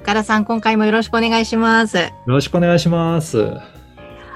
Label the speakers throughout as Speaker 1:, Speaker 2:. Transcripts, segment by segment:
Speaker 1: 岡田さん、今回もよろしくお願いします。
Speaker 2: よろしくお願いします。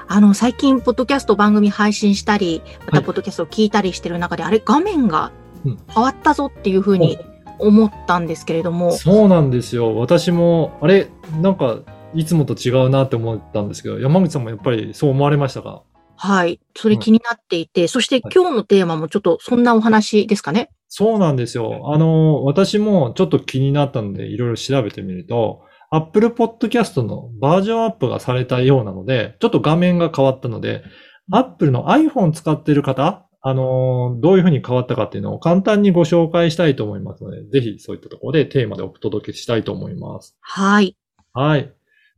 Speaker 1: あの、最近、ポッドキャスト番組配信したり、また、
Speaker 2: はい
Speaker 1: ポッドキャストを聞いたりしてる中で、あれ、画面が
Speaker 2: うん
Speaker 1: 変わったぞっていうふうに思ったんですけれども、
Speaker 2: そうなんですよ。私も、あれ、なんか、いつもと違うなって思ったんですけど、山口さんもやっぱりそう思われましたか？
Speaker 1: はい、それ気になっていて、そして今日のテーマもちょっとそんなお話ですかね？
Speaker 2: そうなんですよ。あの、私もちょっと気になったので、いろいろ調べてみると、Apple Podcast のバージョンアップがされたようなので、ちょっと画面が変わったので、Apple の iPhone 使ってる方、あの、どういうふうに変わったかっていうのを簡単にご紹介したいと思いますので、ぜひそういったところでテーマでお届けしたいと思います。
Speaker 1: はい。
Speaker 2: はい。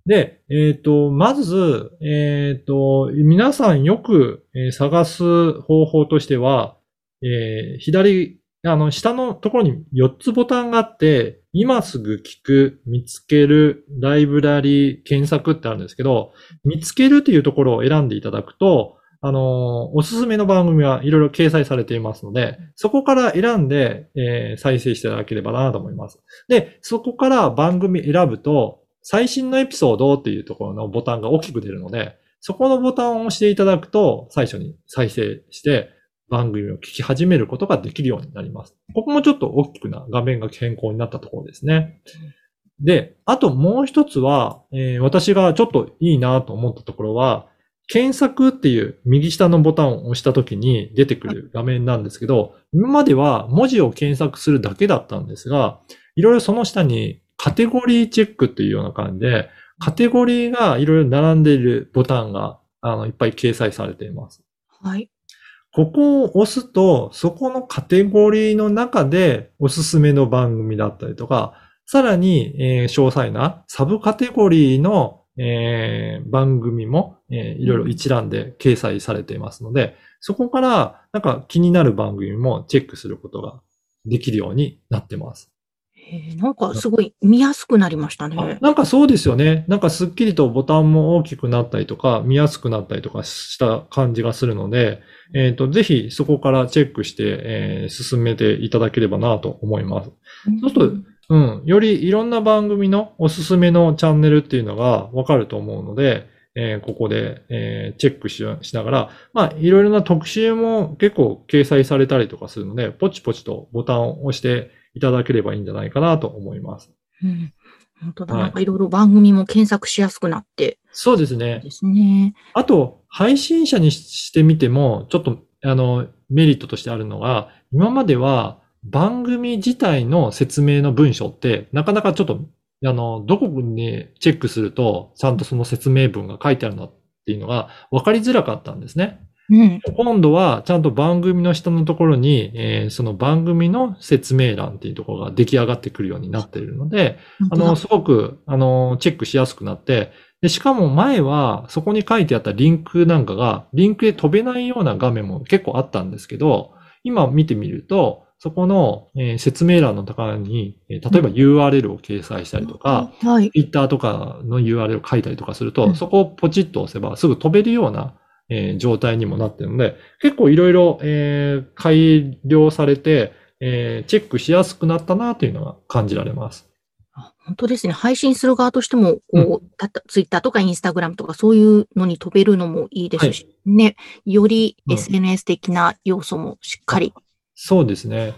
Speaker 2: で、えっ、と、まず、えっ、と、皆さんよく、探す方法としては、え左、あの、下のところに4つボタンがあって、今すぐ聞く、見つける、ライブラリー、検索ってあるんですけど、見つけるというところを選んでいただくと、あの、おすすめの番組はいろいろ掲載されていますので、そこから選んで、え再生していただければなと思います。で、そこから番組選ぶと、最新のエピソードっていうところのボタンが大きく出るので、そこのボタンを押していただくと、最初に再生して番組を聞き始めることができるようになります。ここもちょっと大きくな画面が変更になったところですね。で、あともう一つは、えー私がちょっといいなと思ったところは、検索っていう右下のボタンを押した時に出てくる画面なんですけど、今までは文字を検索するだけだったんですが、いろいろその下にカテゴリーチェックっていうような感じで、カテゴリーがいろいろ並んでいるボタンが、あの、いっぱい掲載されています。
Speaker 1: はい。
Speaker 2: ここを押すと、そこのカテゴリーの中でおすすめの番組だったりとか、さらに、えー詳細なサブカテゴリーの、えー番組も、えーいろいろ一覧で掲載されていますので、そこからなんか気になる番組もチェックすることができるようになってます。
Speaker 1: えーなんかすごい見やすくなりました
Speaker 2: あ
Speaker 1: ね。
Speaker 2: なんかそうですよね。なんかすっきりとボタンも大きくなったりとか、見やすくなったりとかした感じがするので、えっ、と、ぜひそこからチェックして、えー進めていただければなと思います。そうするとうん。よりいろんな番組のおすすめのチャンネルっていうのがわかると思うので、えーここで、えーチェックししながら、まあ、いろいろな特集も結構掲載されたりとかするので、ポチポチとボタンを押していただければいいんじゃないかなと思います。
Speaker 1: うん本当だ。
Speaker 2: はい
Speaker 1: なんかいろいろ番組も検索しやすくなって
Speaker 2: そうですね。
Speaker 1: ですね。
Speaker 2: あと、配信者にしてみても、ちょっと、あの、メリットとしてあるのが、今までは番組自体の説明の文章って、なかなかちょっと、あの、どこにチェックすると、ちゃんとその説明文が書いてあるのっていうのが分かりづらかったんですね。
Speaker 1: うん。
Speaker 2: 今度は、ちゃんと番組の下のところに、えーその番組の説明欄っていうところが出来上がってくるようになっているので、あの、すごく、あの、チェックしやすくなって、で、しかも前は、そこに書いてあったリンクなんかが、リンクで飛べないような画面も結構あったんですけど、今見てみると、そこの、えー説明欄のところに、えー例えば URL を掲載したりとか、
Speaker 1: はい。
Speaker 2: Twitter とかの URL を書いたりとかすると、
Speaker 1: うん
Speaker 2: そこをポチッと押せばすぐ飛べるような、えー状態にもなっているので、結構いろいろ、えー改良されて、えーチェックしやすくなったなというのが感じられます。
Speaker 1: あ本当ですね。配信する側としても、こう、たツイッターとかインスタグラムとかそういうのに飛べるのもいいですし、ね。より
Speaker 2: うん
Speaker 1: SNS 的な要素もしっかり。
Speaker 2: そうですね。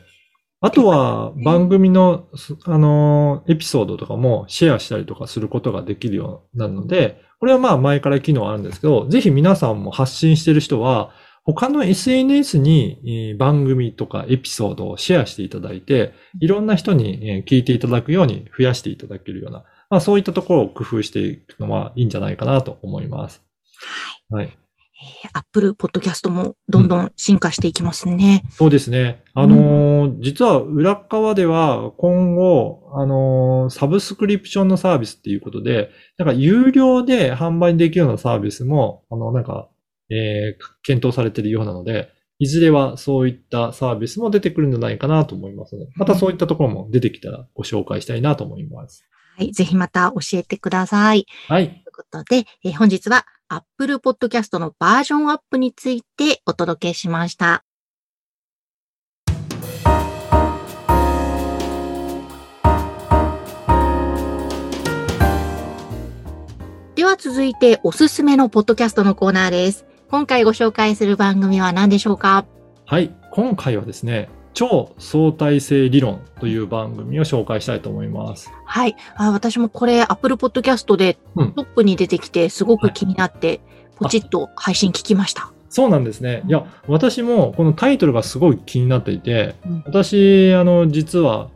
Speaker 2: あとは番組の、すあのー、エピソードとかもシェアしたりとかすることができるようになるので、これはまあ前から機能あるんですけど、ぜひ皆さんも発信してる人は、他の SNS にえー番組とかエピソードをシェアしていただいて、いろんな人にえー聞いていただくように増やしていただけるような、まあそういったところを工夫していくのはいいんじゃないかなと思います。はい。
Speaker 1: えー、Apple Podcast もどんどん進化していきますね。
Speaker 2: そうですね。あのー実は裏側では今後、あのーサブスクリプションのサービスっていうことで、なんか有料で販売できるようなサービスも、あの、なんか、えー検討されているようなので、いずれはそういったサービスも出てくるんじゃないかなと思いますので、またそういったところも出てきたらご紹介したいなと思います。
Speaker 1: はい。ぜひまた教えてください。
Speaker 2: はい。
Speaker 1: ということで、えー本日は Apple Podcast のバージョンアップについてお届けしました。では続いておすすめのポッドキャストのコーナーです。今回ご紹介する番組は何でしょうか？
Speaker 2: はい。今回はですね、超相対性理論という番組を紹介したいと思います。
Speaker 1: はい。あ私もこれ Apple Podcast で
Speaker 2: うん
Speaker 1: トップに出てきてすごく気になって、ポチッと配信聞きました。
Speaker 2: そうなんですね。いや、私もこのタイトルがすごい気になっていて、
Speaker 1: うん
Speaker 2: 私、あの、実は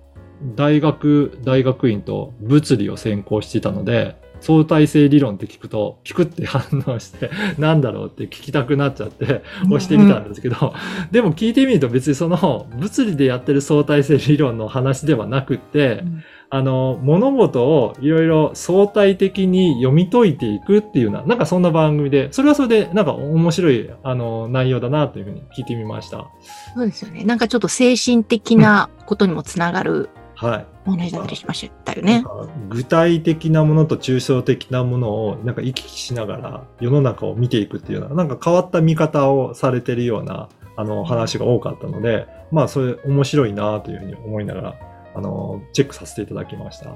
Speaker 2: 大学、大学院と物理を専攻していたので、相対性理論って聞くと、聞くって反応して、なんだろうって聞きたくなっちゃって、押してみたんですけど、でも聞いてみると別にその物理でやってる相対性理論の話ではなくって、
Speaker 1: うん
Speaker 2: あの、物事をいろいろ相対的に読み解いていくっていうような、なんかそんな番組で、それはそれでなんか面白い、あの、内容だなというふうに聞いてみました。
Speaker 1: そうですよね。なんかちょっと精神的なことにもつながる
Speaker 2: はい。
Speaker 1: お話だったりしましたよね。
Speaker 2: 具体的なものと抽象的なものをなんか行き来しながら世の中を見ていくっていうような、なんか変わった見方をされてるような、あの、話が多かったので、まあ、それ面白いなというふうに思いながら、あの、チェックさせていただきました。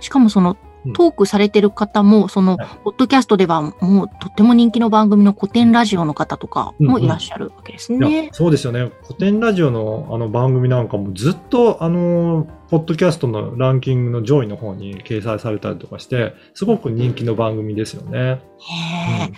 Speaker 1: しかもその
Speaker 2: うん
Speaker 1: トークされてる方も、その
Speaker 2: はい、
Speaker 1: ポッドキャストではもうとっても人気の番組の古典ラジオの方とかもいらっしゃるわけです
Speaker 2: いや
Speaker 1: ね。
Speaker 2: そうですよね。古典ラジオのあの番組なんかもずっとあの、ポッドキャストのランキングの上位の方に掲載されたりとかして、すごく人気の番組ですよね。
Speaker 1: へえ
Speaker 2: うん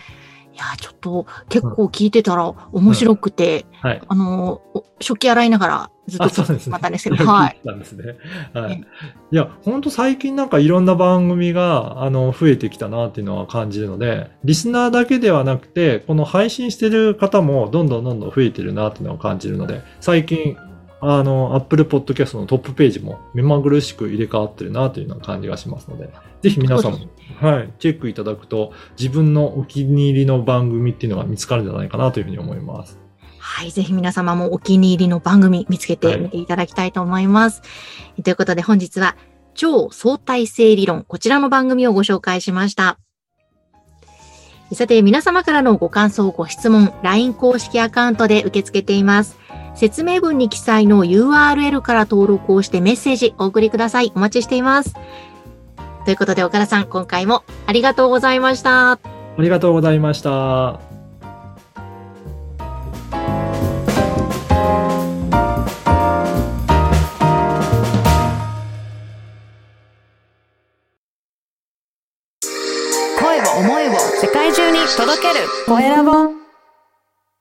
Speaker 1: いや、ちょっと結構聞いてたら面白くて、
Speaker 2: はい。
Speaker 1: あの、お食器洗いながらずっと
Speaker 2: あ、そうですね。
Speaker 1: またんですけど、はい。
Speaker 2: 聞いてたんですね。は
Speaker 1: ね
Speaker 2: い。いや、ほんと最近なんかいろんな番組が、あの、増えてきたなっていうのは感じるので、リスナーだけではなくて、この配信してる方もどんどんどんどん増えてるなっていうのを感じるので、最近、あの、Apple Podcast のトップページも目まぐるしく入れ替わってるなというような感じがしますので、ぜひ皆さんもはい、チェックいただくと、自分のお気に入りの番組っていうのが見つかるんじゃないかなというふうに思います。
Speaker 1: はい。ぜひ皆様もお気に入りの番組見つけてみていただきたいと思います。ということで本日は超相対性理論、こちらの番組をご紹介しました。さて、皆様からのご感想、ご質問、LINE 公式アカウントで受け付けています。説明文に記載の URL から登録をしてメッセージお送りください。お待ちしています。ということで、岡田さん、今回もありがとうございました。
Speaker 2: ありがとうございました。
Speaker 3: 声を思いを世界中に届けるコエラボ